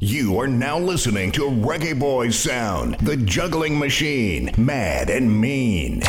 You are now listening to Reggae Boys Sound, the juggling machine, mad and mean.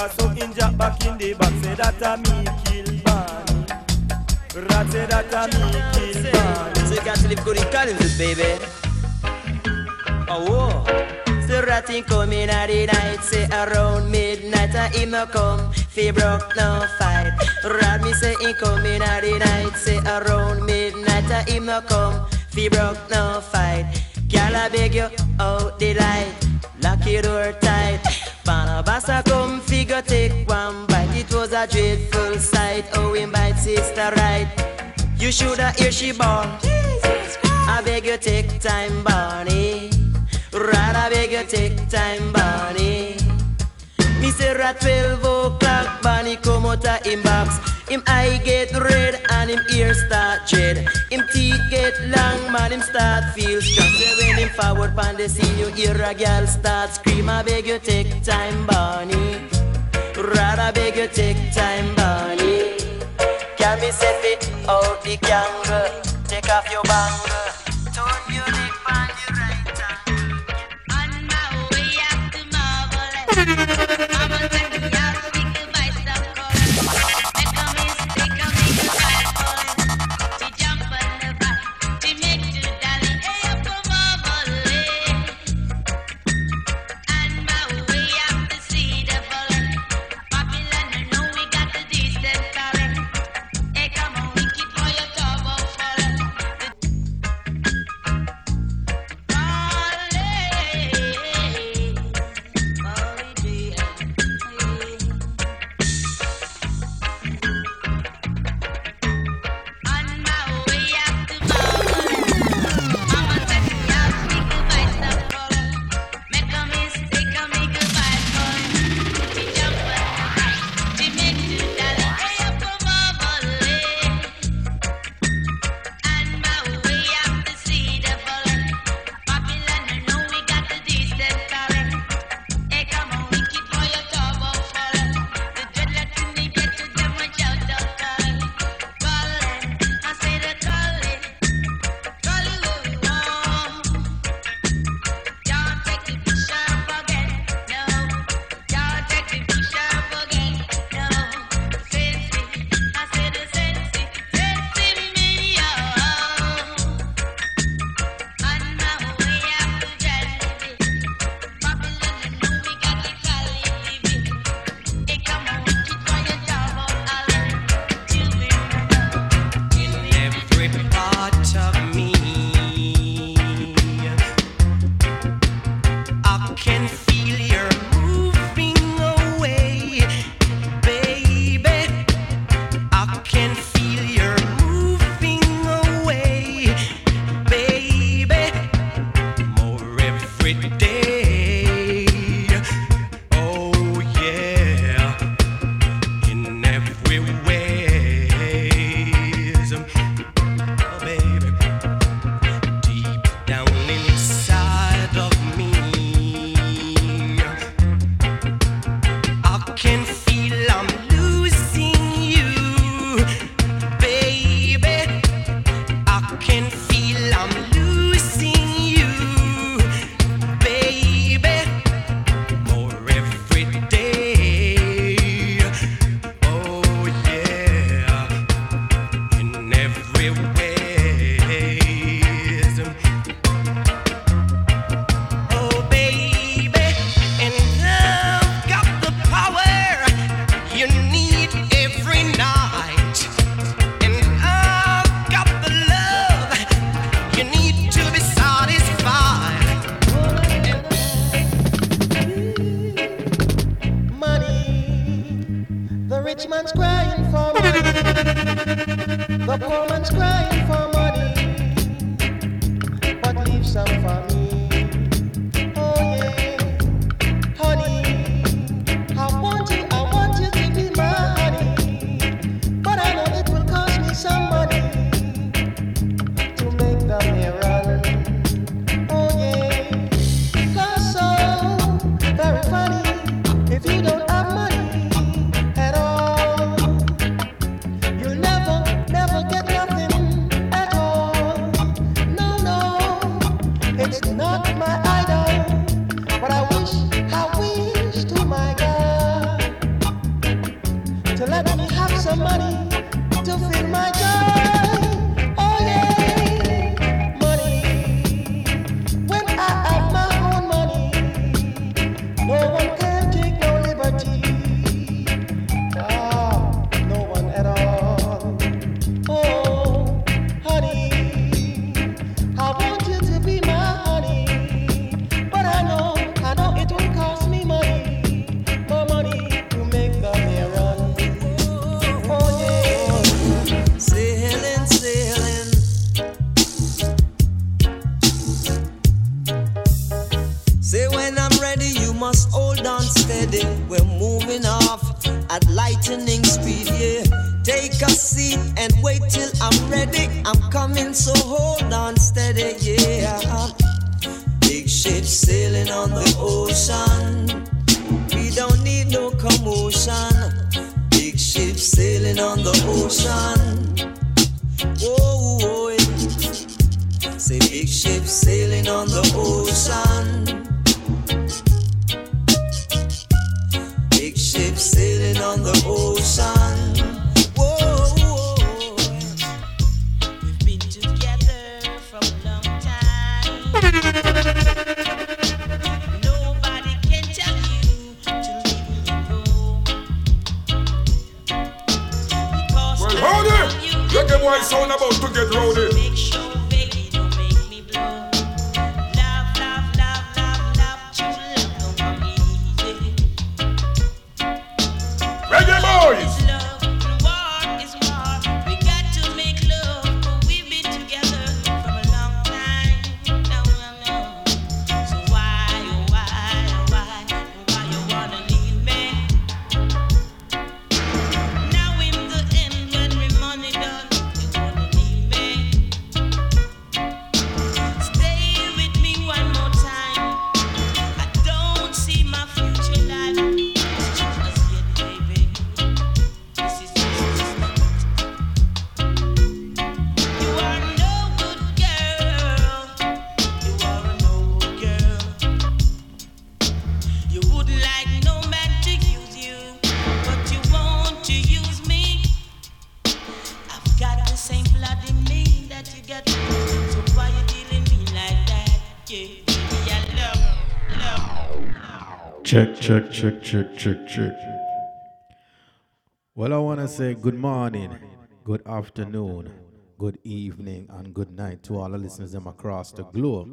Attacker, so in Jack back in the back. Say that a me kill Barney. Rat say that a me kill Barney. So you to live good in Collins, baby. Oh, whoa. So ratting coming at the night, say around midnight, and him no come, fi broke no fight. Rat me say he coming at the night, say around midnight, and him no come, fi broke no fight. Girl, I beg you out the light, lock your door tight. Barnabas a come figure take one bite. It was a dreadful sight. Oh, him bite sister right. You shoulda hear she born. I beg you take time, Barney. Right, I beg you take time, Barney. Me say at 12 o'clock, Barney come out of him box. Him eye get red and him ear start dread. Him teeth get long, man, him start feel strong. Say when him forward pan the scene, you hear a girl start scream. I beg you take time, Barney. Rather beg you take time, Barney. Can me set it out the candle? Take off your bangle. Check, check, check, check, check. Well, I want to say good morning, good afternoon, good evening, and good night to all the listeners them across the globe.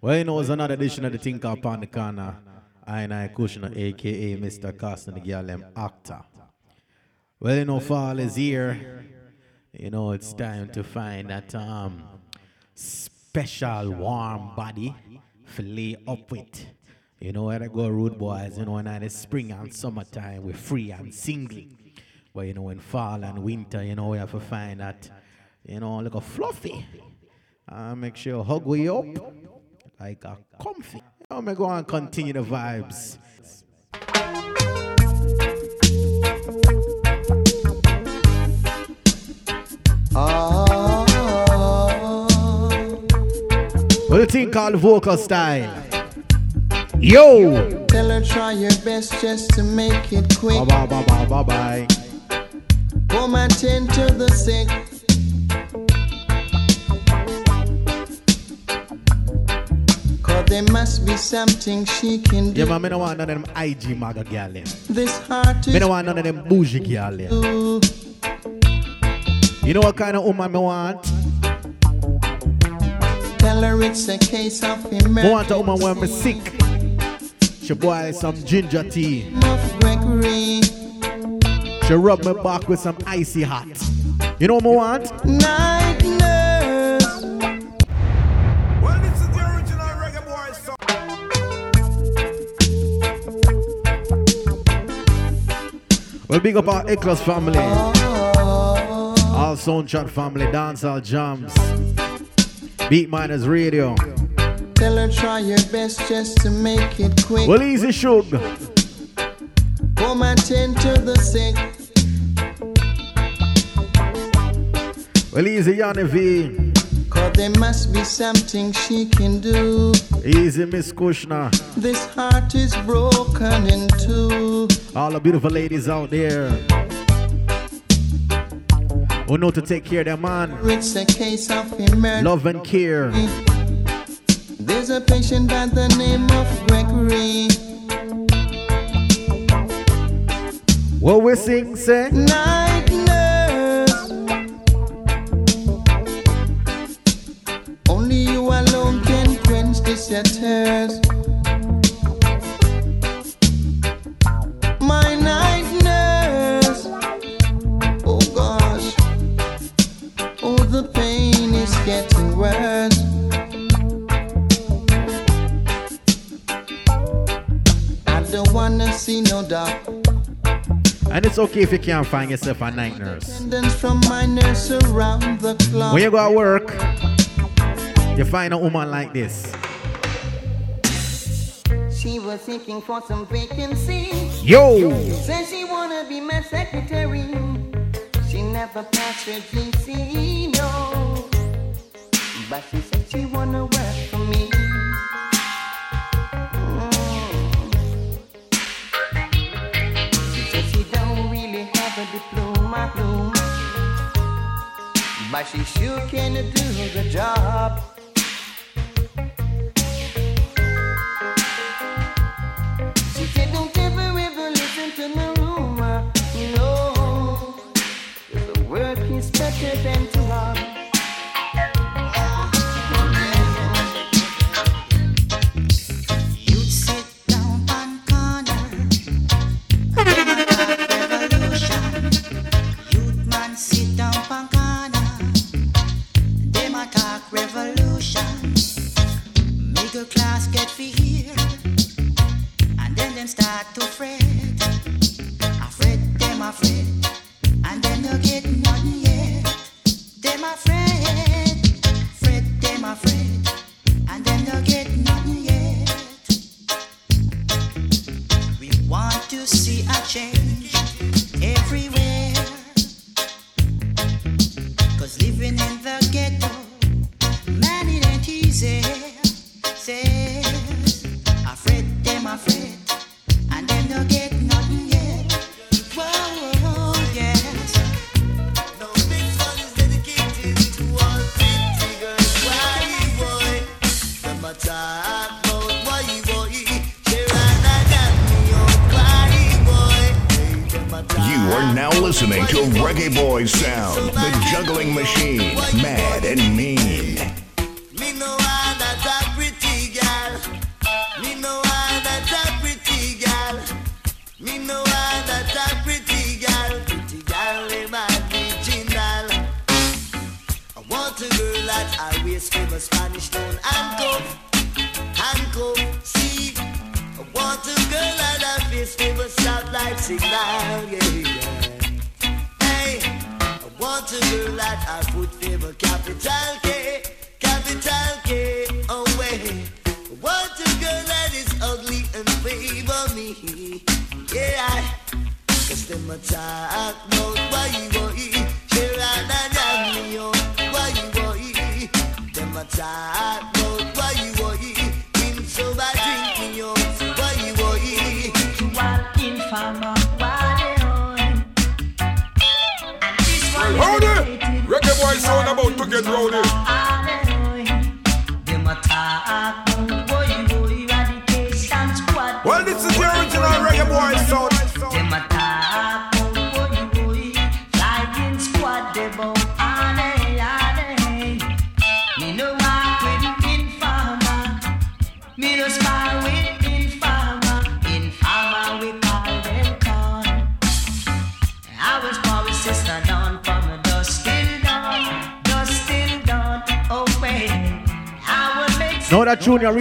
Well, you know, it's another edition of the Think Up. I and I Kushner, aka Mr. Costin, the girl, actor. Well, you know, fall is here. You know, it's time to find that um special warm body to lay up with. You know, where I go road boys, you know, when it's spring and summertime, we're free and single. But you know, in fall and winter, you know, we have to find that, you know, like a fluffy. Uh, make sure you hug we up like a comfy. Know, me go and continue the vibes. What do you think called vocal style? Yo! Tell her try your best just to make it quick. Bye bye bye bye bye bye. Come and tend to the sick. Cause there must be something she can do. Yeah, man, me no want none of them IG maga them. This heart is no want none of them bougie blue. You know what kind of woman me want? Tell her it's a case of Me want a emergency. woman when me sick. She boil some ginger tea. Of Gregory. She rub me back with some icy hot. You know what I want? Night nurse. Well, this is the original reggae boy sound. Well, big up our Eclos family. All Soundchat family, dancehall jams. Beat Miners Radio. Tell her try your best just to make it quick. Well, easy shug. Come and tend to the sick. Well, easy Yanni V. Cause there must be something she can do. Easy Miss Kushner. This heart is broken in two. All the beautiful ladies out there. Who know to take care of their man. It's a case of emergency. Love and care. There's a patient by the name of Gregory. What we sing, say? Night nurse. Only you alone can quench this your it's okay if you can't find yourself a night nurse. When you go to work, you find a woman like this. She was seeking for some vacancy. Yo! Says she wanna be my secretary. She never passed her GC, no. But she said she wanna work for me. diploma room. But she sure can do the job.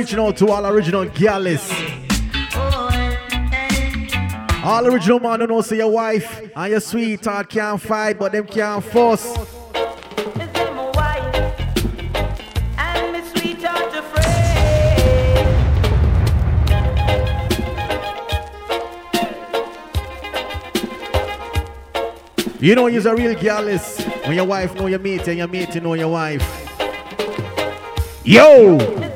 original to all original gyalis, All original man don't know say your wife and your sweetheart can't fight, but them can't force. You know you're a real gyalis when your wife know your mate and your mate know your wife. Yo!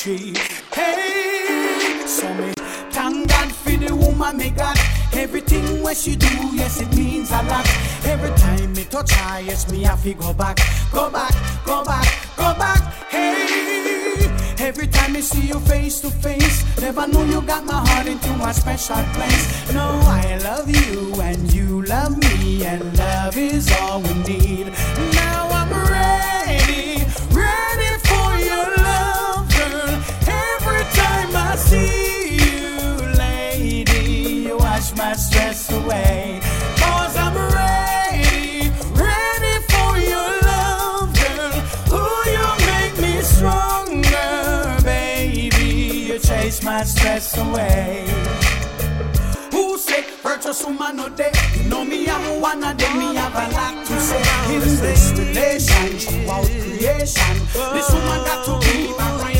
Century. Hey, so me thank God for the woman me got. Everything what she do, yes, it means a lot. Every time me touch her, yes, me have to go back, go back, go back, go back. Hey, every time I see you face to face, never know you got my heart into a special place. No, I love you and you love me, and love is all we need. Now I'm ready see you, lady, you wash my stress away. Cause I'm ready, ready for your love, girl. Ooh, you make me stronger, baby. You chase my stress away. Who woman no? You know me, I'm. Me have a lot to say creation. This woman got to be my right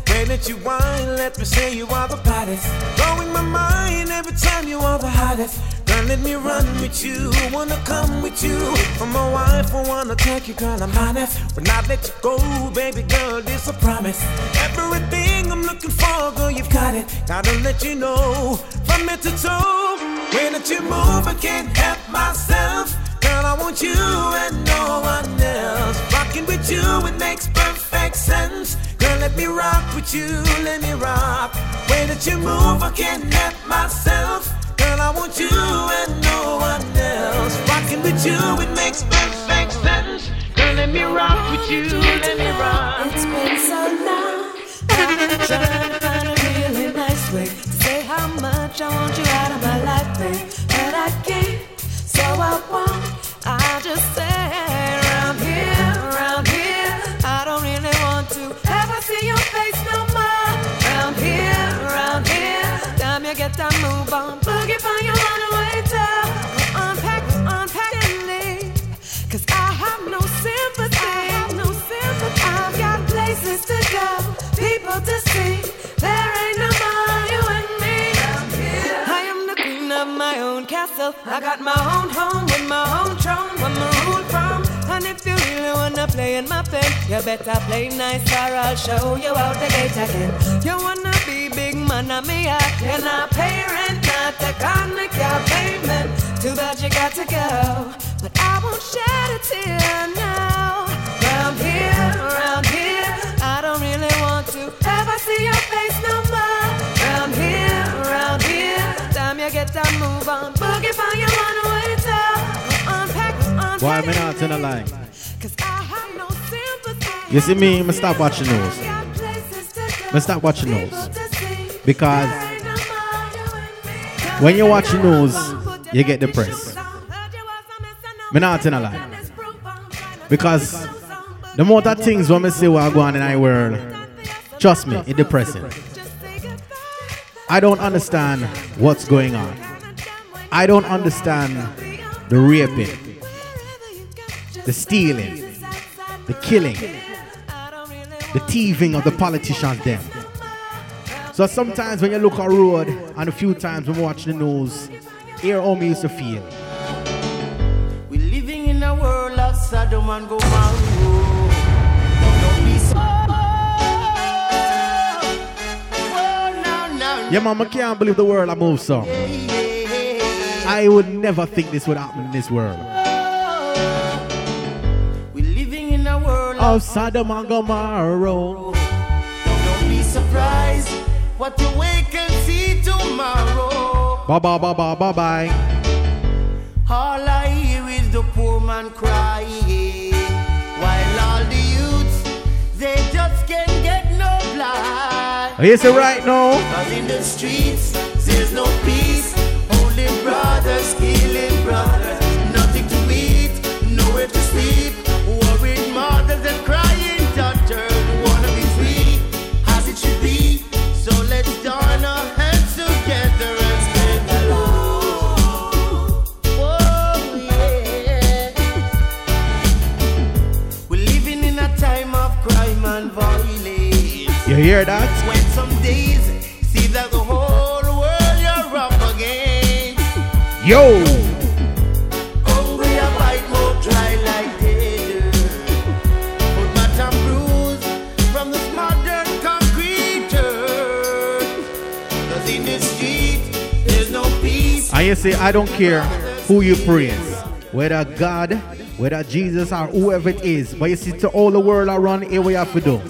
Way that you whine, let me say you are the baddest. Blowing my mind every time you are the hottest. Girl, let me run with you, wanna come with you. For my wife, I wanna take you, girl, I'm honest. When I let you go, baby girl, this a promise. Everything I'm looking for, girl, you've got it. Gotta let you know, from head to toe. When that you move, I can't help myself. Girl, I want you and no one else. Rocking with you, it makes perfect sense. Girl, let me rock with you, let me rock. Way that you move, I can't help myself. Girl, I want you and no one else. Rocking with you, it makes perfect sense. Girl, let me rock with you, let me rock. It's been so long. Been trying to find a really nice way to say how much I want you out of my life, babe. But I can't, so I won't. I just say move on, boogie your. Unpack, unpack and I have no sympathy. I have. I've got places to go, people to see. There ain't no more you and me. I am the queen of my own castle. I got my own home with my own throne. And if you really wanna play in my pen, you better play nice or I'll show you out the gate again. You wanna be big man of me. You're not pay rent, not the chronic, your payment. Too bad you got to go. But I won't shed a tear now. Round here, around here, I don't really want to ever see your face no more. Round here, around here, time you get that move on. Boogie for your runaway toe. Unpack, unpack. Why am I not in the line? Cause I have no sympathy. You see me, I'm stop watching news. I stop watching news. Because when you watch news, you get depressed. Me not in a lie. Because the more that things when me see what going on in our world, trust me, it's depressing. I don't understand what's going on. I don't understand the raping, the stealing, the killing, the thieving of the politicians them. So sometimes when you look on road and a few times when we watch the news, here how me used to feel. We're living in a world of Sodom and Gomorrah. Don't be so. No, no, Yeah, man, I can't believe the world I move so. I would never think this would happen in this world. We're living in a world Of Sodom and Gomorrah. Don't be surprised what you wake and see tomorrow. Bye bye bye bye bye bye. All I hear is the poor man crying, while all the youths they just can't get no blind. Oh, Are you say right now? Cause in the streets there's no peace, only brothers killing brothers. Violence. Hear that? When some days see that the whole world you're up against. Yo! Hungry a bite more dry like dead. But but I'm bruised from this modern concrete earth. Cause in the street there's no peace. And you say, I don't care who you praise, whether God, whether Jesus, or whoever it is. But you see, to all the world around here, we have to do.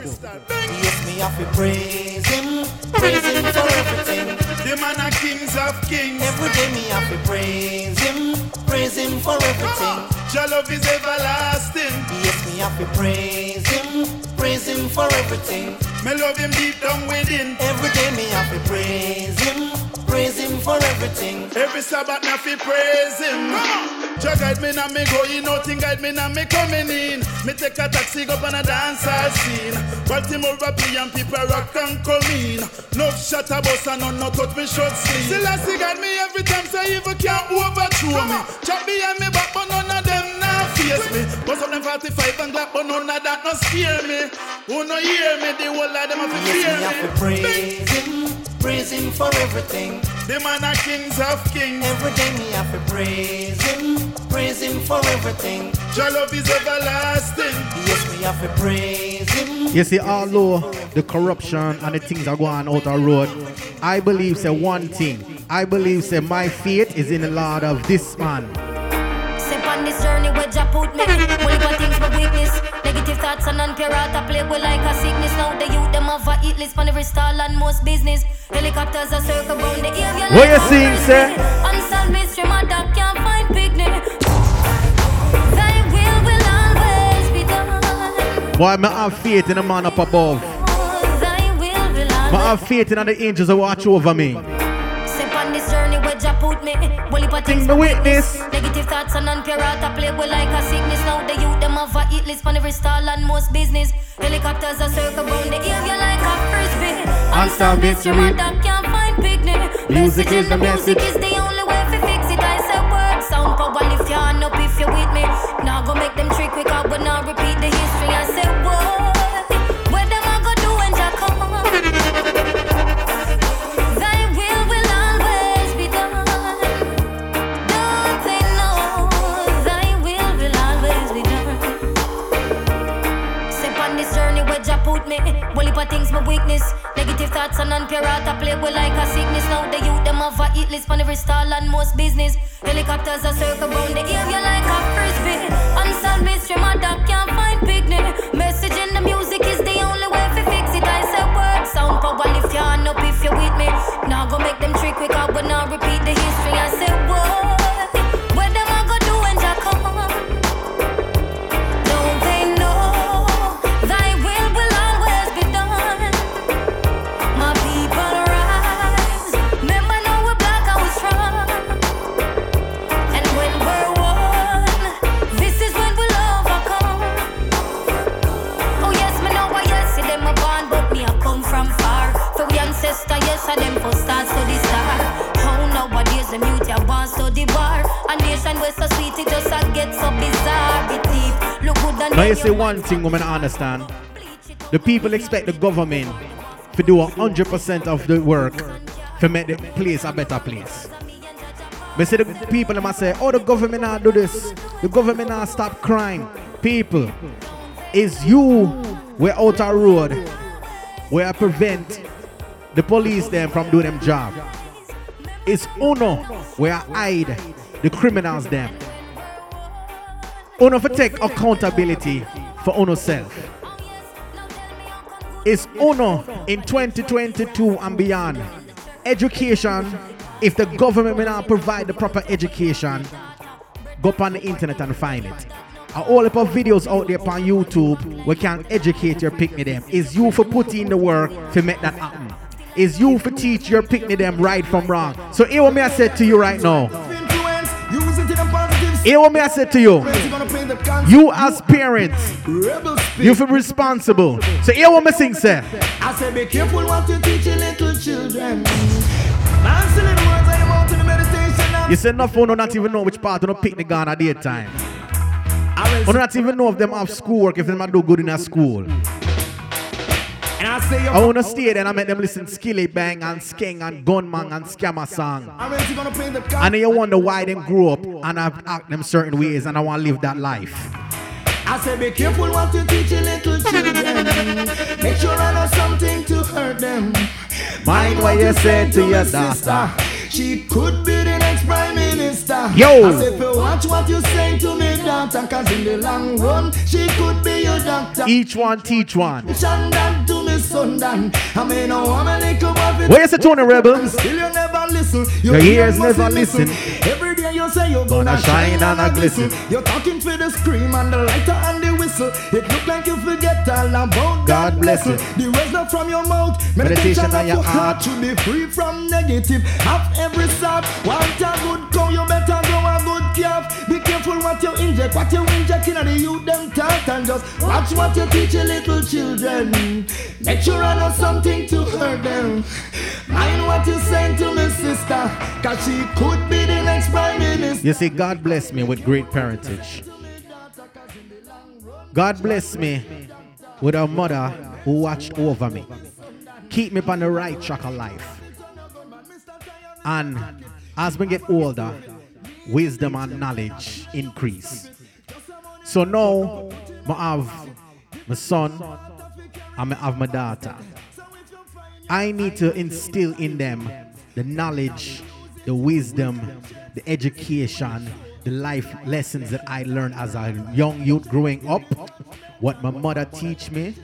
Yes, me have to praise him, praise him for everything. The man are kings of kings. Every day me have to praise him, praise him for everything. Your love is everlasting. Yes, me have to praise him, praise him for everything. Me love him deep down within. Every day me have to praise him, praise him for everything. Every Sabbath me fi praise him. Jah guide me now me going him guide me now me coming in. Me take a taxi go on a dance scene. Baltimore and people rock and come in. No shot a bus and none no touch me short sleeve. Still I see guide me every time say evil can't overthrow me. Chop behind me back but none of them now face me. Bust up them 45 and clap but none of that no scare me. Who no hear me, the whole of them have to fear me have to praise him, praise him for everything. The man are kings of kings. Every day me have to praise him, praise him for everything. Your love is everlasting. Yes, we have to praise him. You see, although the corruption and the things are going out the road, I believe say one thing. I believe say my faith is in the Lord of this man. On this journey where Jah put me. Only one things my weakness. Negative thoughts and non-pure I play with like a sickness. Now the youth them have a eat list on every stall and most business. Helicopters are circle round the area. What you seeing, a sing, frisbee. sir? Unsolved mystery, my dog can't find picnic. Thy will will always be done. Boy, I have faith in the man up above. Thy will will I always have faith in the angels that watch over me. Put me. Only one things the witness. Negative thoughts and I play with like a sickness. Now the youth them have a eat list on every stall and most business. Helicopters are circle round the area like a frisbee. Mystery. my dog can't find picnic. Music is the music is the only way to fix it. I say word sound power lift your hand up if you're with me. Now go make them trick quick out, but now repeat the history. I things my weakness. Negative thoughts and I play with like a sickness. Now the youth them have a eat list on every stall and most business. Helicopters are circle round the area like a frisbee. Unsolved mystery, my dog can't find picnic. Message in the music is the only way to fix it. I say word sound power lift your hand up if you with me. Now go make them trick quick Now you say one thing women understand. The people expect the government to do hundred percent of the work to make the place a better place. But see the people a say, oh the government not do this, the government not stop crime. People, is you we're out a road where I prevent the police them from doing them job. It's Uno where I hide the criminals them. Uno for take accountability for Uno self. It's Uno in 2022 and beyond. Education, if the government will not provide the proper education, go up on the internet and find it. A whole heap of videos out there on YouTube we can educate your picnic them. Is you for putting in the work to make that happen. Is you for teach your picnic them right from wrong. So hear what me I said to you right now. Use it in a positive Hear what me I said to you. You're gonna paint the concept You as parents, you feel responsible. So hear what me sing say. I say be careful what you teach your little children. Man, words I am out the meditation. You say enough no not even know which part of the picnic gone at daytime. I not even know if them have schoolwork, if them a do good in a school. And I say I wanna stay there and I make them listen Skilly Bang and Skeng and Gunman and Scammer song. I'm gonna paint the And then you wonder why them grew up and I've act them certain ways and I want to live that life. I say be careful what you teach your little children. Make sure I know something to hurt them. Mind what you say to your daughter. She could be the next prime minister. Yo. I say for watch what you say to me, daughter, cause in the long run, she could be your doctor. Each one teach one. Me sundown. I mean, no woman like a buffet. Where's the Tony Rebel? Still you never listen. Your ears must never listen. Every day you say you're Gonna gonna, shine and a glisten. You're talking for the scream and the lighter and the whistle. It look like you forget all about God, God bless you. The words not from your mouth. Meditation Meditation on your your heart. should be free from negative. Have every sort. Want a good cow, you better grow a good calf. What you inject, what you inject in the youth them talk and just watch what you teach your little children. Make sure I know something to hurt them. Mind what you saying to me sister, cause she could be the next prime minister. You see, God bless me with great parentage. God bless me with a mother who watched over me. Keep me on the right track of life. And as we get older, wisdom and knowledge increase. So now, I have my son and I have my daughter. I need to instill in them the knowledge, the wisdom, the education, the life lessons that I learned as a young youth growing up. What my mother teach me,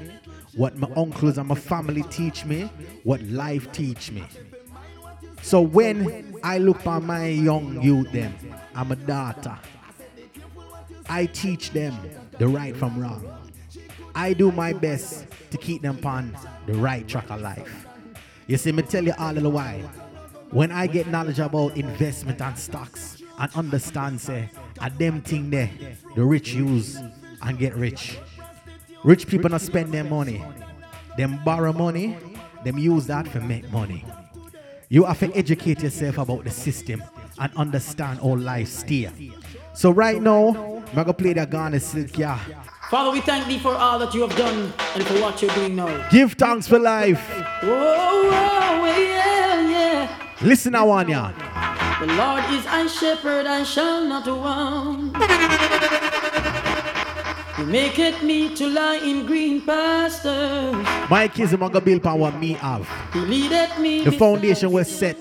what my uncles and my family teach me, what life teach me. So when I look at my young youth them, I'm a daughter. I teach them the right from wrong. I do my best to keep them on the right track of life. You see, me tell you all the while, when I get knowledge about investment and stocks and understand, say, a them thing there, the rich use and get rich. Rich people not spend their money. Them borrow money, them use that for make money. You have to educate yourself about the system and understand all life steer. So right now, I'm gonna play that Ghana Silk, yeah. Father, we thank thee for all that you have done and for what you're doing now. Give thanks for life. Whoa, whoa, yeah, yeah. Listen, want ya. The Lord is my shepherd, I shall not want. He it me to lie in green pastures. My kids are gonna build upon what me have. He leadeth me. The foundation was set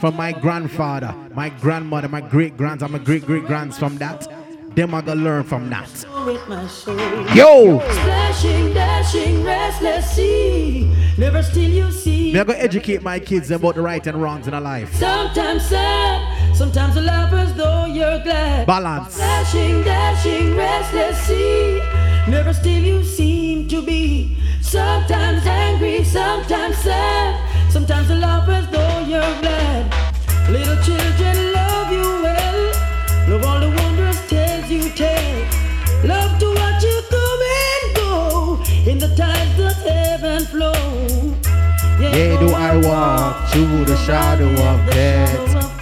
from my grandfather, my grandmother, my great grands, and my great great grands from that. Them are gonna learn from that. with my soul. Yo! Splashing, dashing, restless sea. Never still you see. Me are gonna educate my kids about the right and wrongs in a life. Sometimes sad, sometimes laugh as though you're glad. Balance. Dashing, dashing, restless sea. Never still you seem to be. Sometimes angry, sometimes sad. Sometimes laugh as though you're glad. Little children love you well. Love all the wondrous tales you tell. Love to watch you come and go in the tides that ebb and flow. Yea, do I walk through the shadow of death.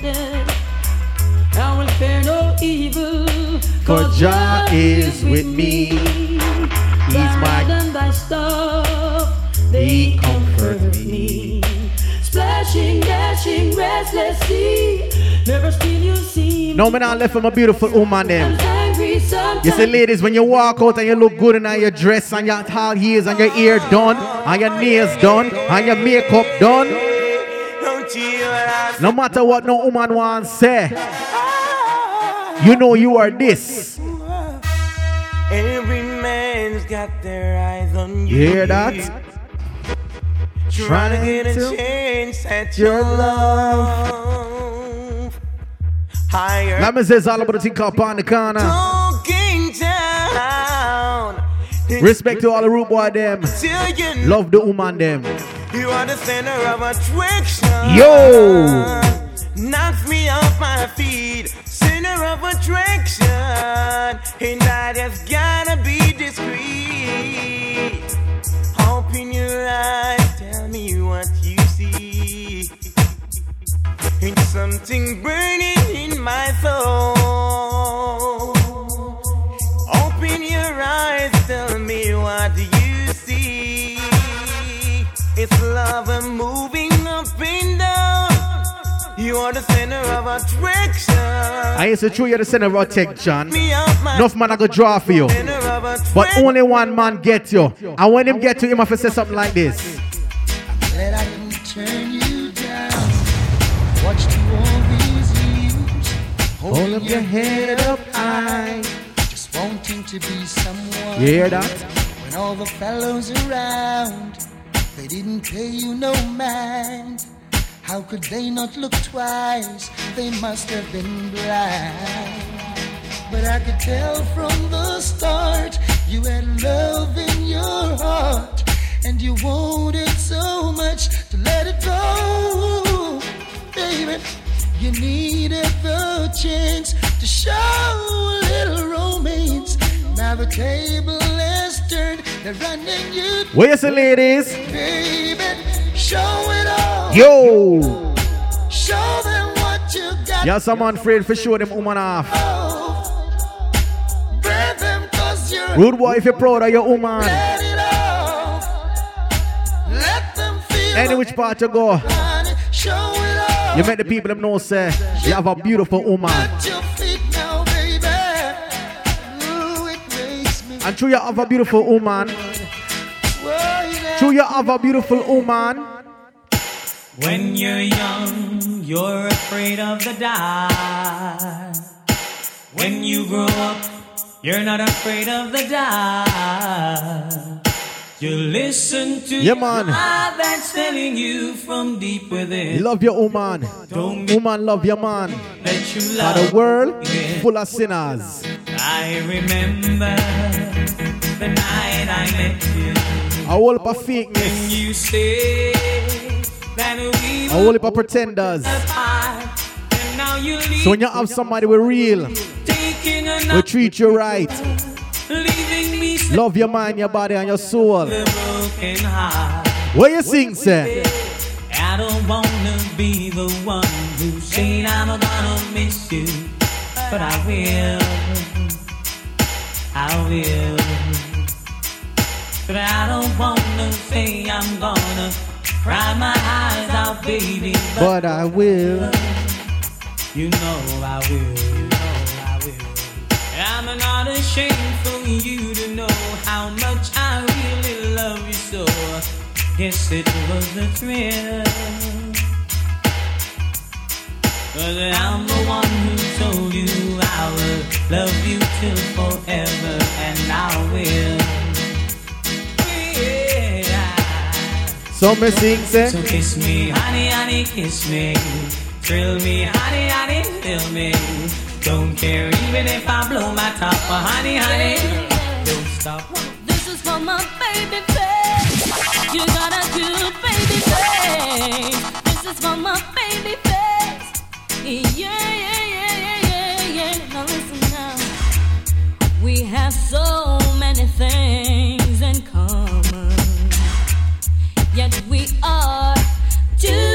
For For Jah is with me. He's my Burdened by stuff, He they comfort me. Splashing, dashing, restless sea. Never still you seem No man I left for my beautiful woman them. angry. You see, ladies, when you walk out and you look good and your dress and your tall heels and your hair done, and your nails done, and your makeup done. No matter what no woman wants say, you know you are this. Every man's got their eyes on You you. hear that? Trying to get a chance at your love. Higher. Let me say all about the thing called on. Talking down. Respect to all the root boy them. Till you know Love the woman them. you are the center of attraction. Yo! Knocks me off my feet. Center of attraction. And I just gotta be discreet. Open your eyes, tell me what you see. It's something burning in my soul. Open your eyes, tell me what you see. It's love and moving. You are the center of attraction. I used to show you're the center of our tech, John. Me up my Enough man I go draw for you. center of attraction. But only one man get you. And when him get you, him have to say something like this. That I can turn you down. Watched you all these years. Hold up your head up high. Just wanting to be someone. You hear that? When all the fellows around, they didn't pay you no mind. How could they not look twice? They must have been blind. But I could tell from the start you had love in your heart. And you wanted so much to let it go. Baby, you needed the chance to show a little romance. Now the table has turned, they're running you. Where you say, ladies? Baby, show it all. Yo! Show them what you got. Yeah, someone afraid for sure them woman off. Oh, Brand them cause you're Rude boy, if you're proud of your woman, let it off. Let them feel any which part you go. Show it all. you make the people them know say you have a beautiful woman. At your feet now, baby. Ooh, it makes me And true you have a beautiful woman. True you have a beautiful woman. When you're young, you're afraid of the dark. When you grow up, you're not afraid of the dark. You listen to Yeah, your man. that's telling you from deep within. Love your woman. Woman love your man. That you For love. the world Yeah. full of sinners. I remember the night I met you. A whole heap of fakeness. You that we A whole of pretenders. apart, you leave. So when you have somebody with real, will treat you right, love your mind, your body, and your soul. with a broken heart. What you sing, say? I don't wanna be the one who said I'm gonna miss you, but I will. I will. But I don't wanna say I'm gonna cry my eyes out, baby. But I will. You know I will. You know I will. I'm not ashamed for you to know how much I really love you so. Yes, it was a thrill. But I'm the one who told you I will love you till forever, and I will. So me sing, say. So kiss me, honey, honey, kiss me. Thrill me, honey, honey, thrill me. Don't care even if I blow my top, but honey, honey, don't stop. This is for my baby face. You got a good baby face. This is for my baby face. Yeah, yeah, yeah, yeah, yeah, yeah. Now listen now. We have so many things in common. Are. Two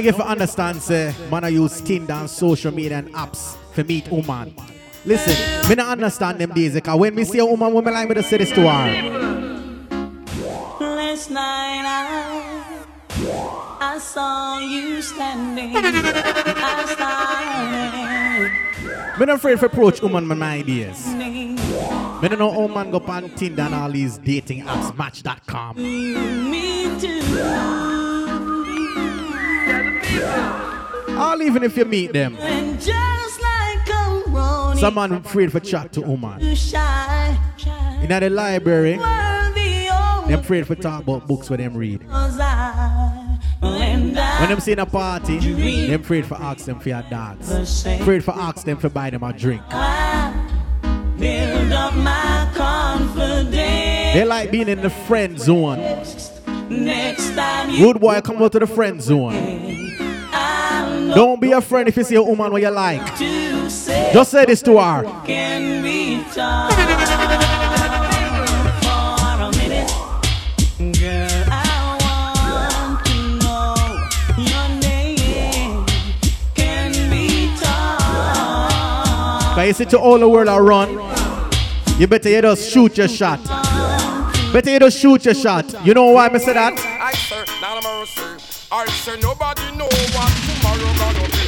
me give you understand, say, man I use Tinder and social media and apps for meet woman. Listen, me not understand them days, because when me see a woman, woman like me to say this to her. Last night I, I saw you standing. I Me not afraid to approach woman my ideas. listening. Me don't know how man go on Tinder and all these dating apps, Match.com. Me too. Or even if you meet them. Like Some man afraid for chat to woman. shy, In the library, were the them afraid for talk about books when them read. ones I. And I When them see in a party, them afraid for ask them for your dance. Afraid for ask them for buy them a drink. build up my confidence. They like being in the friend zone. Next time you Rude boy, come out to the friend zone. Don't be a friend if you see a woman what you like. Just say this to her. can. Cause you see to all the world I run, you better you just shoot your shot. Better you just shoot your shot. You know why I say that? I say nobody know what tomorrow gonna be.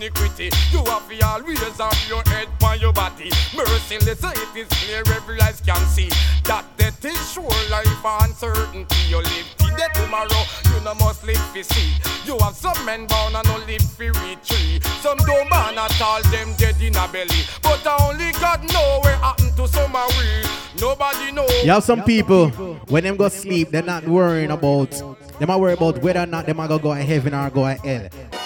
Iniquity. You have to always have your head by your body. Merciless, it is clear every eyes can see that death is sure life uncertainty. You live today tomorrow, you no must live for see. You have some men born and no live for retreat. Some don't born at all, them dead in a belly. But only God know where happened to some of we. Nobody know. You have some people, when them go sleep, they're not worrying about, they might worry about whether or not they might go to heaven or go to hell.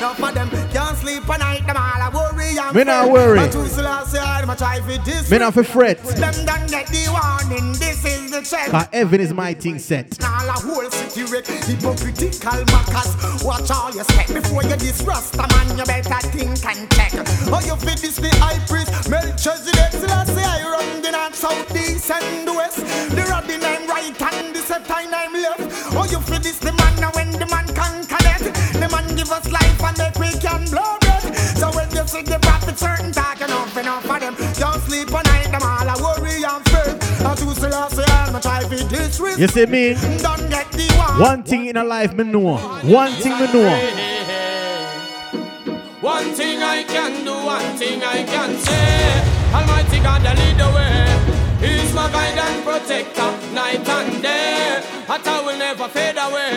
Now for them can't sleep at night, them all a worry and Me not worry. But to Selassie, I'm a try for this. Me not for fret. Them done get the warning, this is the check. Cause heaven is my thing set. All a whole city wreck, hypocritical mockers. Watch all your step before you diss Rasta man. You better think and check. Oh, you fit this the high priest, Melchizedek. Selassie, I run the north, south, east, and west. The the name right and the scepter name left. Oh, you fit this the man now when the man can connect. The man give us life and make we can blow bread. So when you see the prophet certain talk enough enough for them, don't sleep at night. Them all a worry and fret. And to Selassie, I'm a try for this risk. You see me? Don't get the one. One thing in a life me know. One thing me know. One thing I can do, one thing I can say. Almighty God, I lead the way. He's my guide and protector, night and day. That I will never fade away.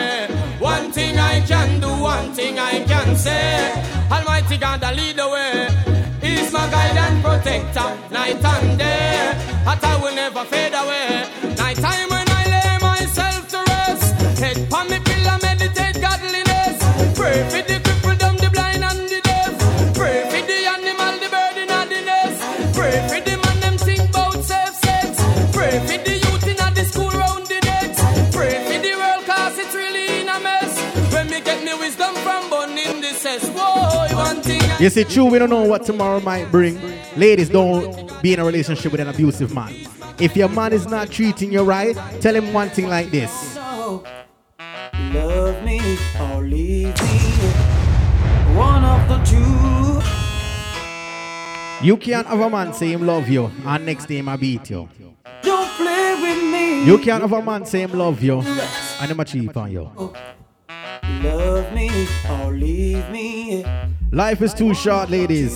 One thing I can say. Almighty God, I lead the way. He's my guide and protector, night and day. That I will never fade away. Night time when I lay myself to rest. Head on me pillow, meditate godliness. Pray You see, true, we don't know what tomorrow might bring. Ladies, don't be in a relationship with an abusive man. If your man is not treating you right, tell him one thing like this. Love me or leave me. One of the two. You can't have a man say him love you and next day him a beat you. Don't play with me. You can't have a man say him love you and him a cheat on you. Love me or leave me. Life is too short, ladies.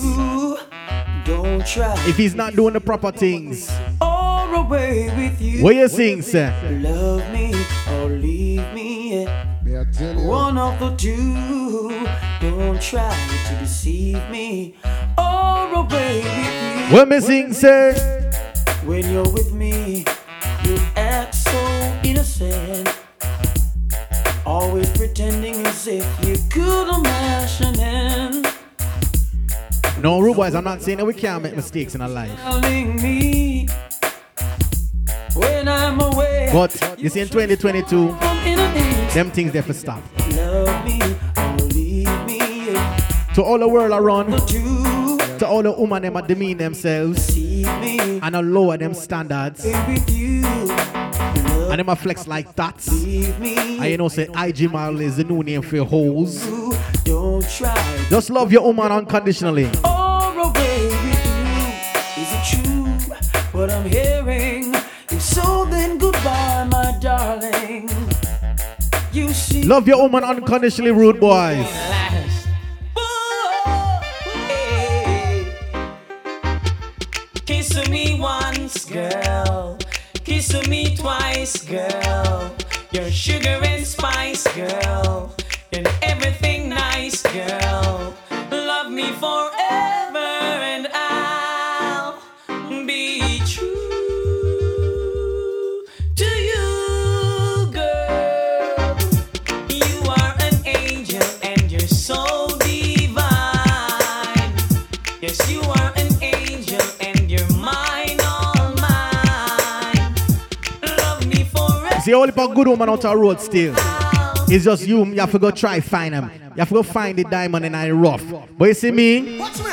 Don't try. If he's not doing the proper things, Or away with you. what you sing, sir? Love me or leave me. One of the two. Don't try to deceive me. Or away with you. What me sing, sir? When you're with me, you act so innocent. Always No, rude boys, I'm not saying that we can't make mistakes in our life. telling me when I'm away. But you see, in 2022, I'm in a haze. them things they for stop. Love me or me. To all the world around, to all the women them that demean themselves and lower them standards. And them a flex like that. And you know, say IG model is the new name for hoes. Don't try Just love your woman unconditionally. or away. Is it true what I'm hearing? If so, then goodbye, my darling. You see. Love your woman unconditionally, rude boys. Kiss me once, girl. Kiss me twice, girl. You're sugar and spice, girl. And everything nice, girl. Love me forever See, all the good woman out on road still. It's just you, you have to go try find them. You have to go find the diamond in the rough. But you see me? Watch me.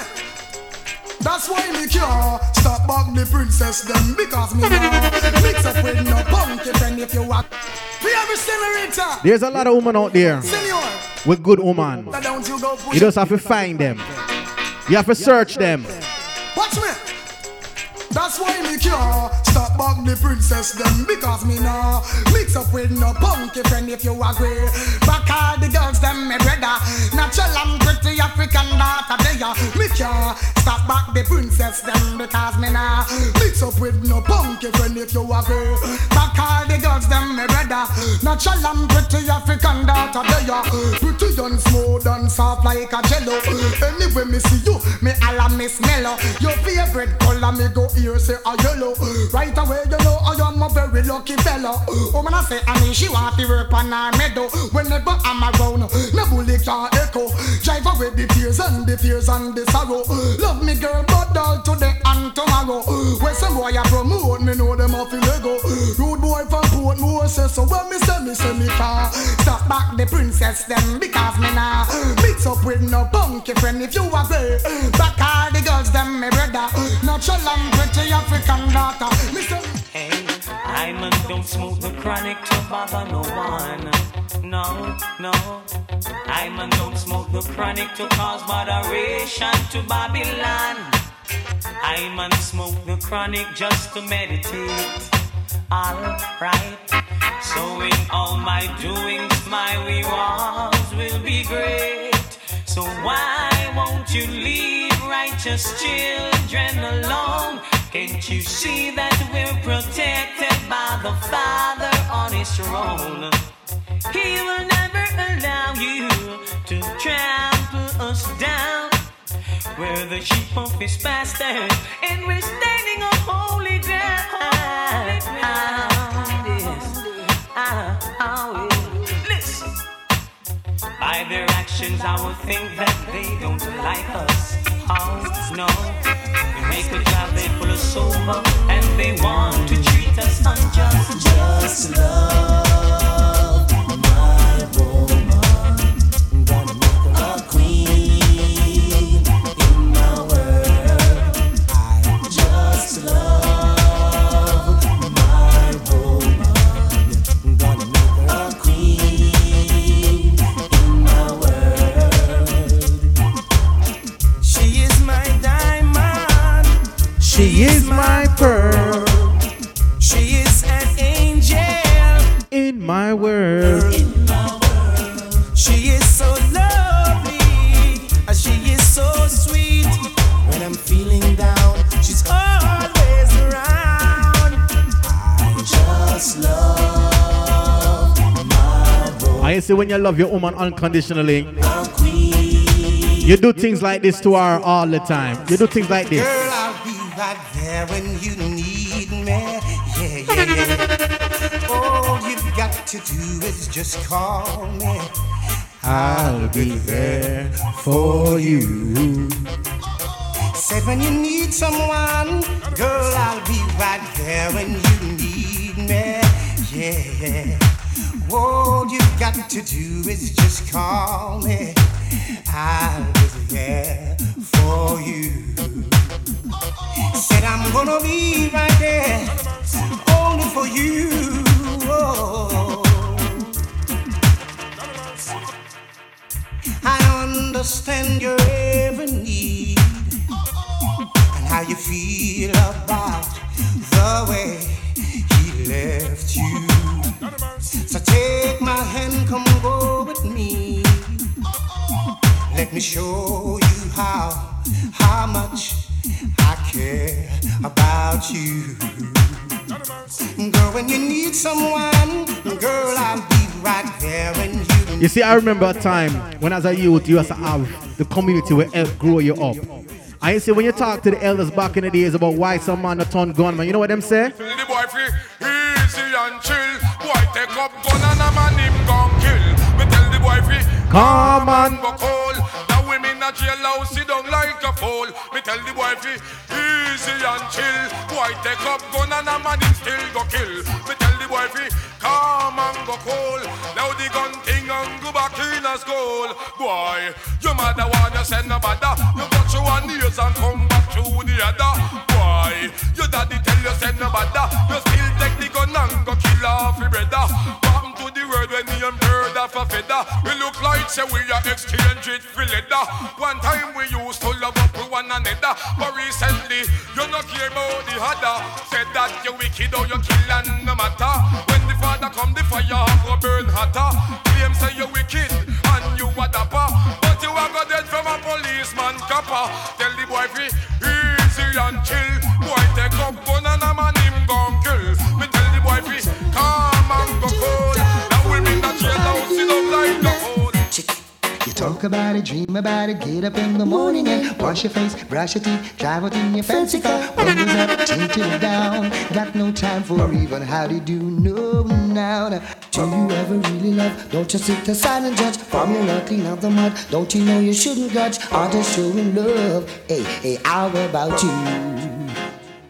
That's why me can't stop back the princess them because me nah mix up with no punky friend if you want. We have a senorita. There's a lot of women out there Senor. with good woman. You You just have to find them. You have to search them. Watch me. That's why me can't stop back the princess them because me nah. Mix up with no punky friend if you agree. Back all the girls them me brother, natural and pretty African daughter they are. Me can't stop back the princess them because me nah mix up with no punky friend if you agree. Back all the girls them me brother, natural and pretty African daughter they are. Pretty and smooth and soft like a jello. Anyway me see you, me alla miss mellow. Your favorite color me go here say a yellow. Right away you know I am a very lucky fella. Oh man I say I mean she want to work on her meadow. Whenever I'm around, no bully can echo. Drive away the tears and the fears and the sorrow. Love me girl, but all today and tomorrow. When some boy a promote me know them off Lego. Rude boy from Portmore say so when me say me say me can stop back the princess them because me nah mix up with no punky friend if you agree. Back all the girls them me brother, natural and pretty African daughter. Me say Hey, I'm a don't smoke the chronic to bother no one. No, no. I'm a don't smoke the chronic to cause moderation to Babylon. I'm a smoke the chronic just to meditate. Alright. So in all my doings, my rewards will be great. So why won't you leave righteous children alone? Can't you see that we're protected by the Father on his throne? He will never allow you to trample us down. We're the sheep of his pasture, and we're standing on holy ground. Ah, ah. Listen. By their actions, I would think that they don't like us. Oh, no. We make a job they full of sober, and they want to treat us unjust. Just love She is my pearl. She is an angel in my world. She is so lovely. And she is so sweet. When I'm feeling down, she's always around. I just love my boy. I say when you love your woman unconditionally. You do things like this to her all the time. You do things like this. Girl, I'll be right there when you need me. Yeah, yeah, yeah. All you've got to do is just call me. I'll be there for you. Said when you need someone, girl, I'll be right there when you need me. Yeah, Yeah. All you've got to do is just call me. I'll be there for you. Said I'm gonna be right there only for you. Oh. I understand your every need and how you feel about the way he left you. So take my hand, come go with me. Let me show you how how much I care about you. Girl, when you need someone, girl, I'll be right there when you You see, I remember a time when as a youth, you used to have the community where help grow you up. I say when you talk to the elders back in the days about why some man a turn gunman, you know what them say? Tell the boy free, easy and chill. Boy take up gun and a man him gon' kill. Me tell the boy free, Come on. go tell the boy free, easy and chill. Boy take up gun and a man him still go kill. Me tell the boy free, calm and go cool. Now the gun thing and go back in a school. Boy, your mother wanna send a bother. You got you one ears and come back to the other. Boy, your daddy tell you send a bother. You still take the gun and go kill off your brother. Welcome to the world when you bird off a feather. We look say we are exchange it for leather. One time we used to love up with one another, but recently you no care about the other. Said that you wicked or you kill and no matter. When the father come, the fire go burn hotter. Claim say you wicked and you a dapper, but you a go dead from a policeman copper. Tell the boy free, easy and chill. Talk about it, dream about it, get up in the morning and wash your face, brush your teeth, drive out in your fancy car, windows up, it down. Got no time for even how to do no now. Do you ever really love? Don't just sit aside and judge from your love, clean out the mud. Don't you know you shouldn't grudge? Or just showing love. Hey, hey, how about you?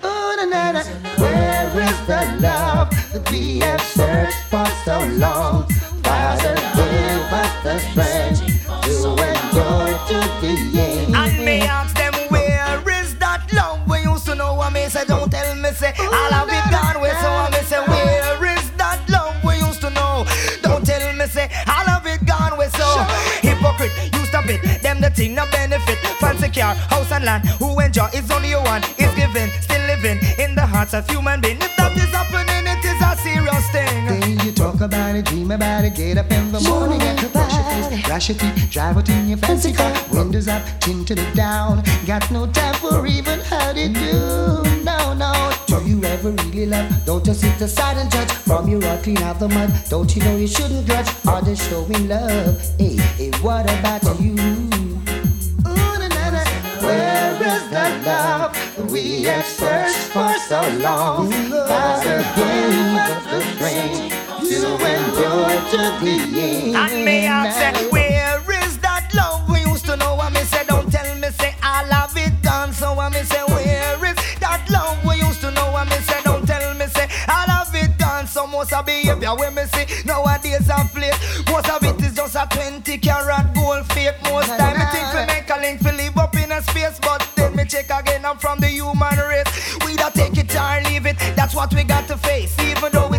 Oh, na, na, na. Where is the love that we have searched for so long? Father, give us the strength to. And me ask them where is that love we used to know? What me say don't tell me say all of it gone where so what me say where is that love we used to know? Don't tell me say all of it gone where so hypocrite you stop it. Them the thing no benefit. Fancy car house and land. Who enjoy? Is only one is giving still living in the hearts of human being. If that is happening it is a serious thing talk about it, dream about it, get up in the morning and brush your face, brush your teeth, drive out in your fancy car, windows up, tinted it down. Got no time for even how to do. No, no. Do you ever really love? Don't just sit aside and judge. From your heart, clean out the mud. Don't you know you shouldn't grudge? Just showing love. Hey, hey, what about you? Where is the love we have searched for so long? Father gave us the strength to endure to the end. And me ask say, where is that love we used to know? What me say, don't tell me say all of it gone. So what me say, where is that love we used to know? What me say, don't tell me say all of it gone. So most of behavior when me see nowadays a plate. Most of it is just a 20 carat gold fake. Most time me think we make a link to live up in a space, but then me check again. I'm from the human race. We don't take it or leave it. That's what we got to face, even though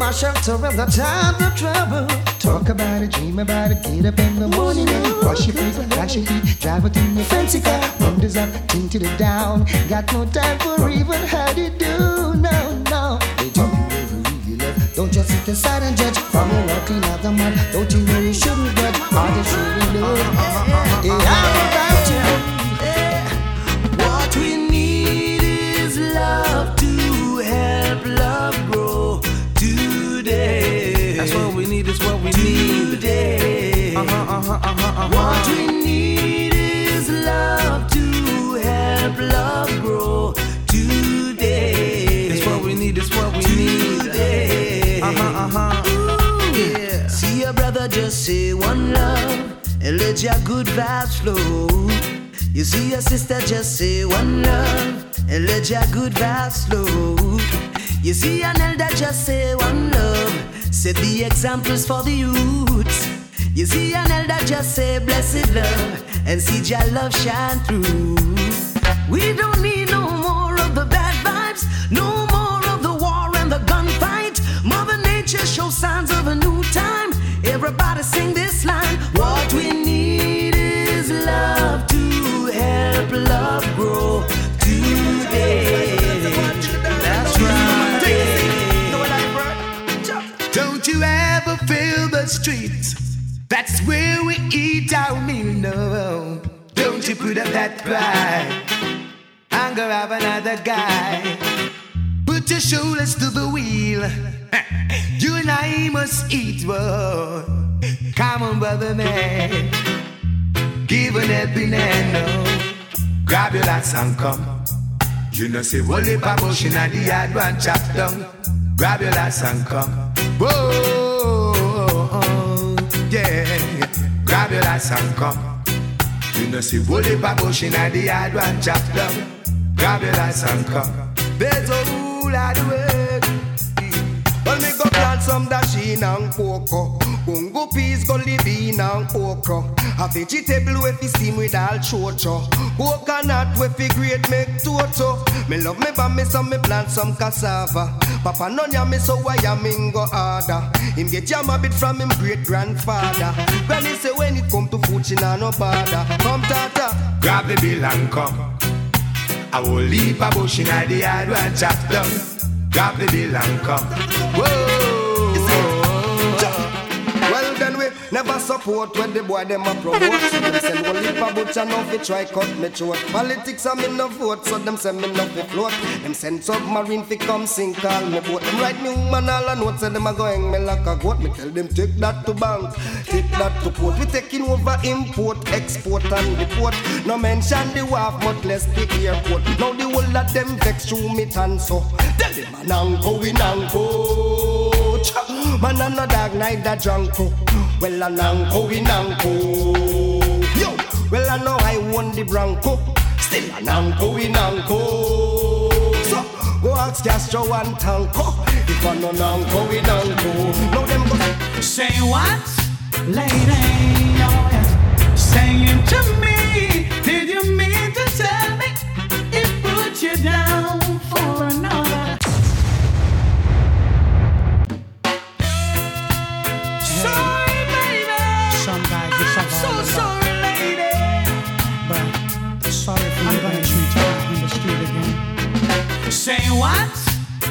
my shelter in the time of trouble. Talk about it, dream about it, get up in the morning and brush your face, wash your feet, drive it in your fancy car. wonders up, tinted it down. Got no time for even how to do. No, no. They talk you over, leave you left. Don't just sit aside and judge. From your walk clean out the mud. Don't you know you shouldn't judge? Or just shouldn't love. Yeah, how about just say one love and let your good vibes flow. You see your sister just say one love and let your good vibes flow. You see an elder just say one love, set the examples for the youths. You see an elder just say blessed love and see your love shine through. We don't need that pride and go have another guy. Put your shoulders to the wheel. You and I must eat one. Come on, brother man. Give an helping hand. No. Grab your lads and come. You know, say, Wally Babush in the yard, one chop down. Grab your lads and come. Whoa, yeah. Grab your lads and come. You know, see, Wally Babush in the yard, one down. Grab your lads and come. There's a rule of the world. Well, me go plant some dasheen and cocoa. Gungo peas, gully bean and okra. A vegetable with fi steam with all chocho. Coconut with fi grate make toto. Me love me me so me plant some cassava. Papa none ya me so why ya me go harder. Him get jam a bit from him great grandfather. Granny say when it come to food she nah no bother. Come tata. Grab the bill and come. I will leave a bush in the yard and chop down. Grab the bill and come. Whoa. Never support when the boy them a promote. So them send one lip a butcher now fi try cut me throat. Politics a me no vote, so them send me no fi float. Them send submarine fi come sink all me boat. Them write me woman all a note, say them a go hang me like a goat. Me tell them take that to bank, take that to port. We taking over import, export and report. No mention the wharf, much less the airport. Now the whole of them vex through me tan so. Tell them man anko we nanko. Man a no dog neither drunko. Oh. Well a nanko we nanko. Yo, well I know I won the Bronco. Still a nanko we nanko. So go ask Castro and Tanko. If I no nanko we nanko. Now them go Say what, lady? Oh, yeah. Saying to me,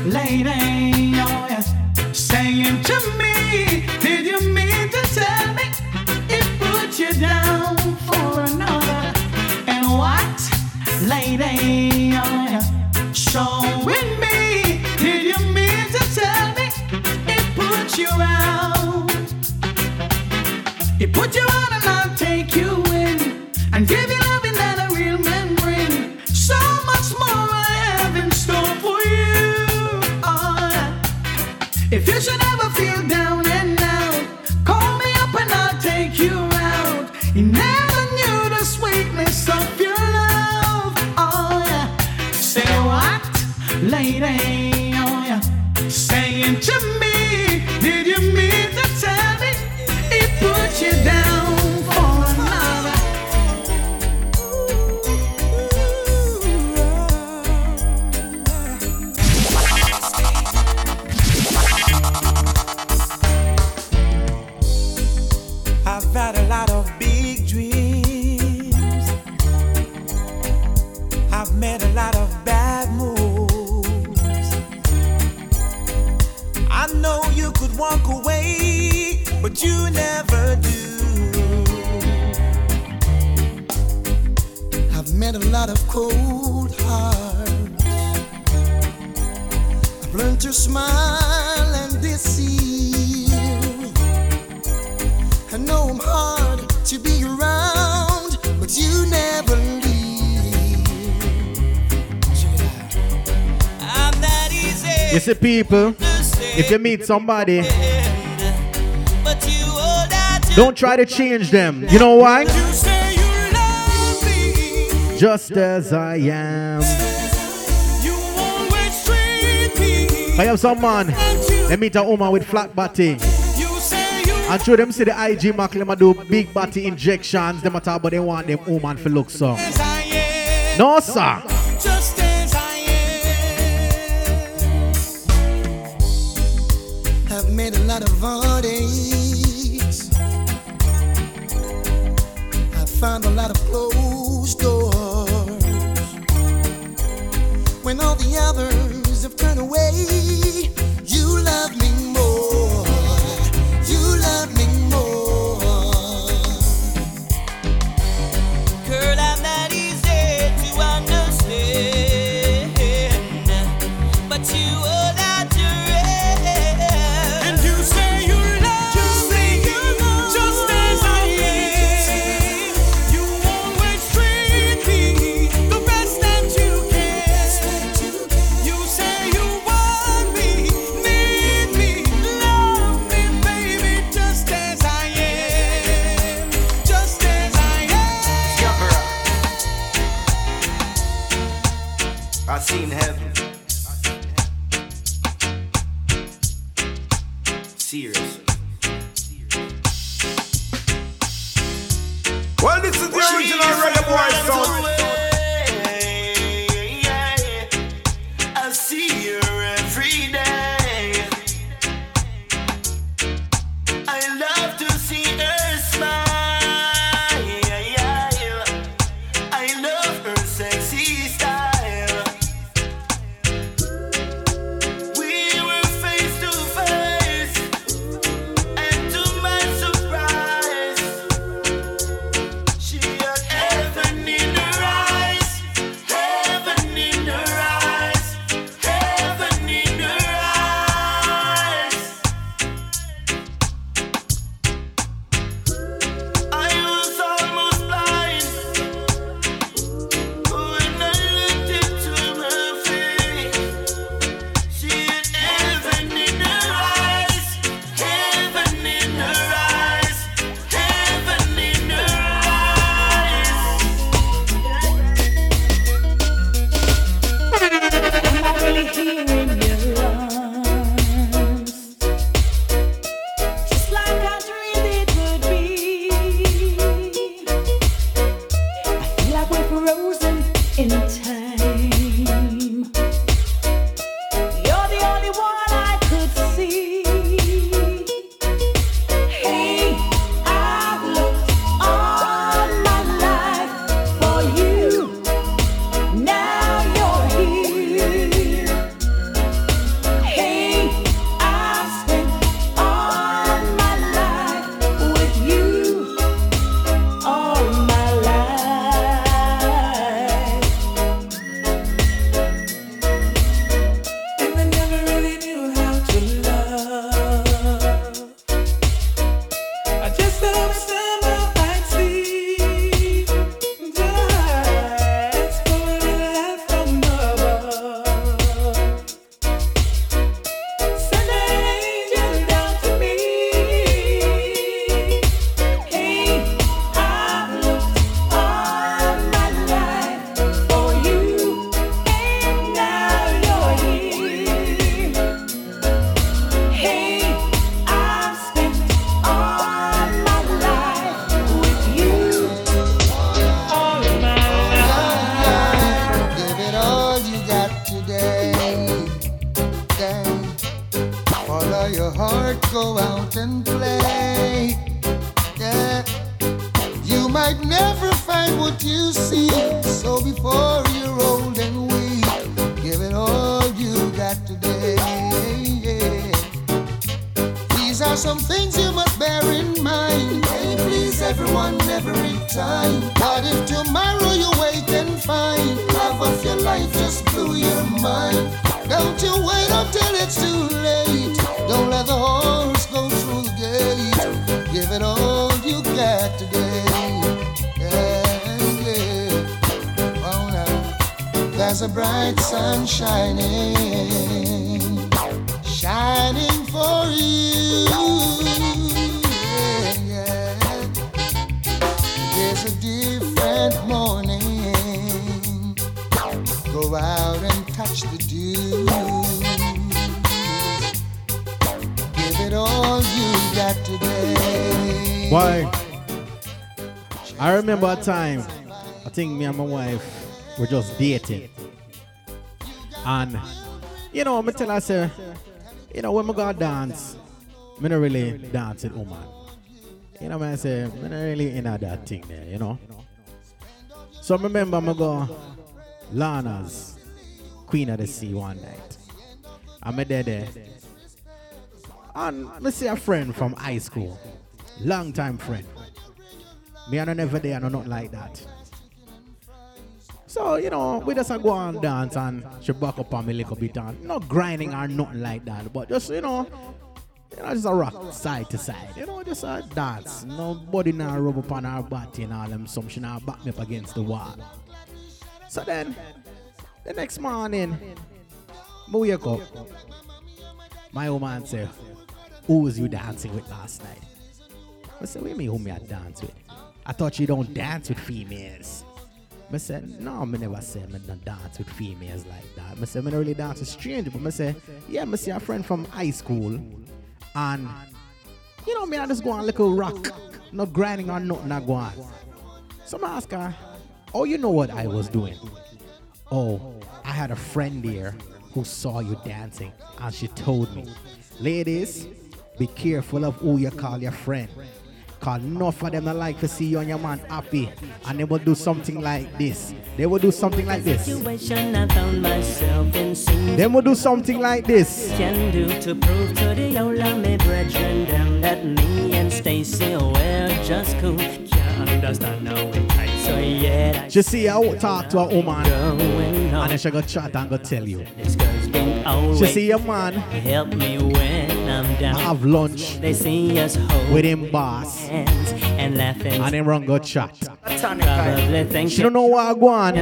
lady? Oh, yes. Saying to me, did you mean to tell me it put you down for another? And what, lady? Oh, yes. Showing me, did you mean to tell me it put you out? It put you out You see, people, if you meet somebody, don't try to change them. You know why? Just as I am. I have some man, they meet a woman with flat body. And through them see the IG mark, them do big body injections. Them talk about they want them woman for look so. No, sir. made a lot of heartaches. I found a lot of closed doors when all the others have turned away. There's a bright sun shining, shining for you. Yeah. There's a different morning. Go out and touch the dew. Give it all you got today. Why? I remember a time, I think me and my wife were just dating. And, you know, me tell her, say, you know, when I go dance, me not really dance with woman. You know, me I say, me not really in that thing there, you know. So I remember me go Lana's Queen of the Sea one night. I'm there there. And me see a friend from high school. Long time friend. Me and I never there, no nothing like that. So, you know, we just go and dance and she back up on me a little bit and grinding or nothing like that, but just, you know, you know, just a rock side to side. You know, just a dance. Nobody now rub up on her body and all them some she now back me up against the wall. So then, the next morning, I wake up. My woman say, Who was you dancing with last night? I said, What do you mean who me I dance with? I thought you don't dance with females. I said, no, I never say I don't dance with females like that. I said, I don't really dance with strangers. But I say, yeah, I see a friend from high school. And, you know, me, I just go on little rock. Not grinding or nothing, I go on. So I ask her, oh, you know what I was doing? Oh, I had a friend there who saw you dancing. And she told me, ladies, be careful of who you call your friend. Cause enough of them not like to see you and your man happy. And they will do something like this. They will do something like this. Situation I found myself in seems They will do something like this. can do to prove to the of me brethren them that me and Stacy were just cool. Can't understand tight, so yeah. She see I will talk to a woman and then she go chat and go tell you. She see a man help me when I'm down. have lunch They see us hold with him boss hands and laughing. and then run go chat. Probably think She don't know what I want,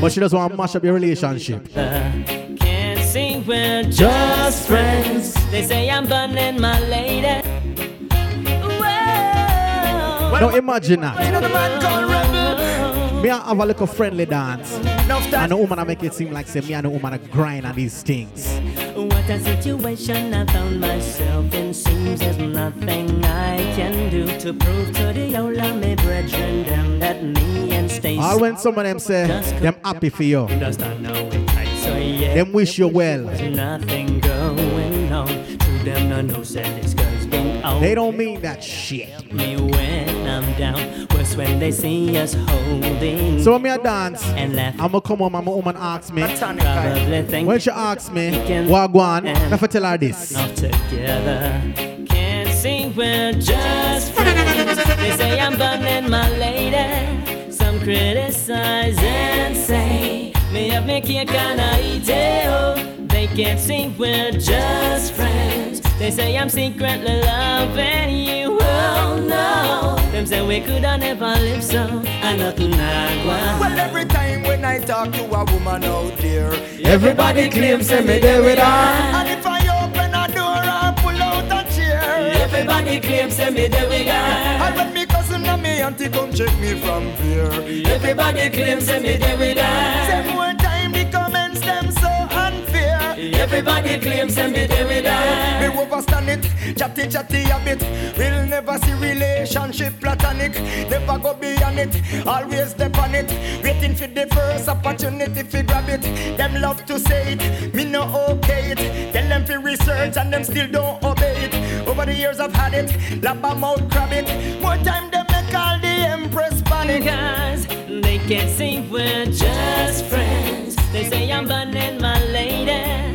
but she just want to mash up your relationship. Uh, can't see we're just friends. They say I'm burning my lady. Now imagine that. Me I have a little friendly dance. And the woman I make it seem like say me and the woman I grind on these things. A situation I found myself in. Seems there's nothing I can do to prove to the old of me brethren them that me and Stacy. All when some of them say them happy for you. Know it tight, so yeah. Them wish you well. There's nothing going on. To them, no, no, said this girl's been out. They don't mean that shit. me when I'm down. Worse when they see us holding. So when me a dance, and laugh. I'ma come home and my woman asks me. Probably think When she asks me, what go on, I have to tell her this. Not together. Can't see we're just friends. They say I'm burning my lady. Some criticize and say me have me cake and I eat it. They can't see we're just friends. They say I'm secretly loving you. Oh no. Them say we could have never live so. And nothing I want. Well, every time when I talk to a woman out there, Everybody claims say me there with her. And if I open a door and pull out a chair, Everybody claims say me there with her. And when me cousin and me auntie come check me from there, Everybody claims say me there with her. Say more time the comments them so. Everybody claims say me there with her. Me overstand it, chatty chatty a bit. We'll never see relationship platonic. Never go beyond it, always step on it. Waiting for the first opportunity to grab it. Them love to say it, me no okay it. Tell them to research and them still don't obey it. Over the years I've had it, lap a mouth crab it. More time them make all the empress panic. Cause they can't see we're just friends. They say I'm burning my lady.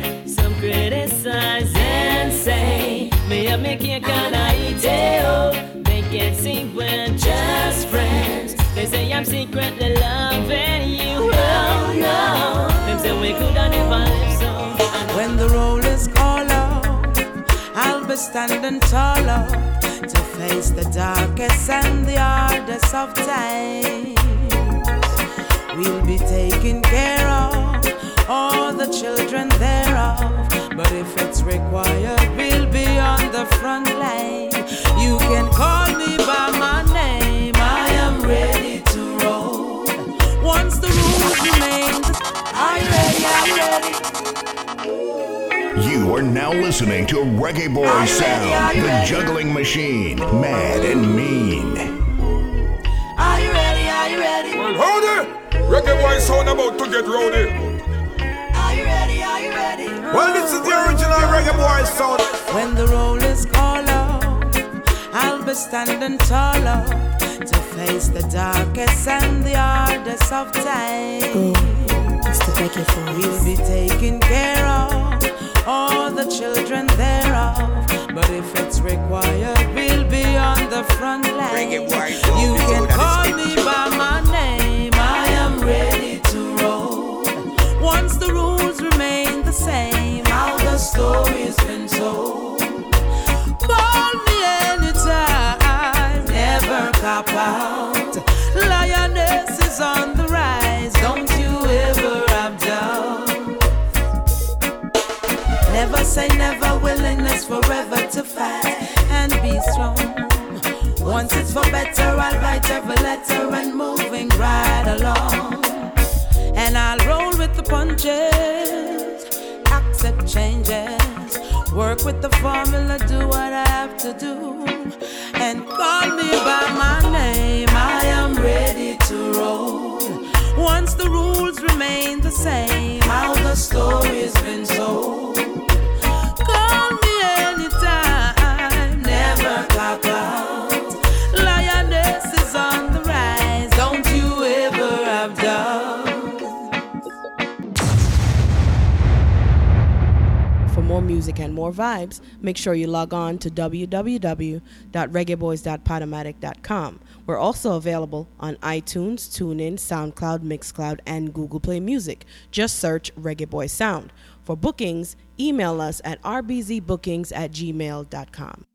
And say me have me cake and I eat it. See we're just friends. They say I'm secretly loving you. Oh no, them say we could never live so. When the roll is called out, I'll be standing taller to face the darkest and the hardest of times. We'll be taking care of all the children thereof. But if it's required, we'll be on the front line. You can call me by my name. I am ready to roll. Once the rules remain, the- are you ready? I'm ready. You are now listening to Reggae Boy Sound, the juggling machine, mad and mean. Are you ready? Are you ready? Well, hold it! Reggae boy sound about to get rowdy. Well, this is the original reggae boy sound. When the roll is called out, I'll be standing taller to face the darkest and the hardest of times. We'll be taking care of all the children thereof. But if it's required, we'll be on the front line. You can call me by my name. I am ready to roll. Once the rules remain the same, how the story's been told. Call me anytime, never cop out. Lioness is on the rise, don't you ever have doubt. Never say never, willingness forever to fight and be strong. Once it's for better, I'll write every letter and moving right along. And I'll roll with the punches, changes, work with the formula, do what I have to do, and call me by my name. I am ready to roll. Once the rules remain the same, how the story's been told. Music and more vibes, make sure you log on to www.reggaeboys.podomatic.com. We're also available on iTunes, TuneIn, SoundCloud, Mixcloud, and Google Play Music. Just search Reggae Boy Sound. For bookings, email us at rbzbookings at gmail.com.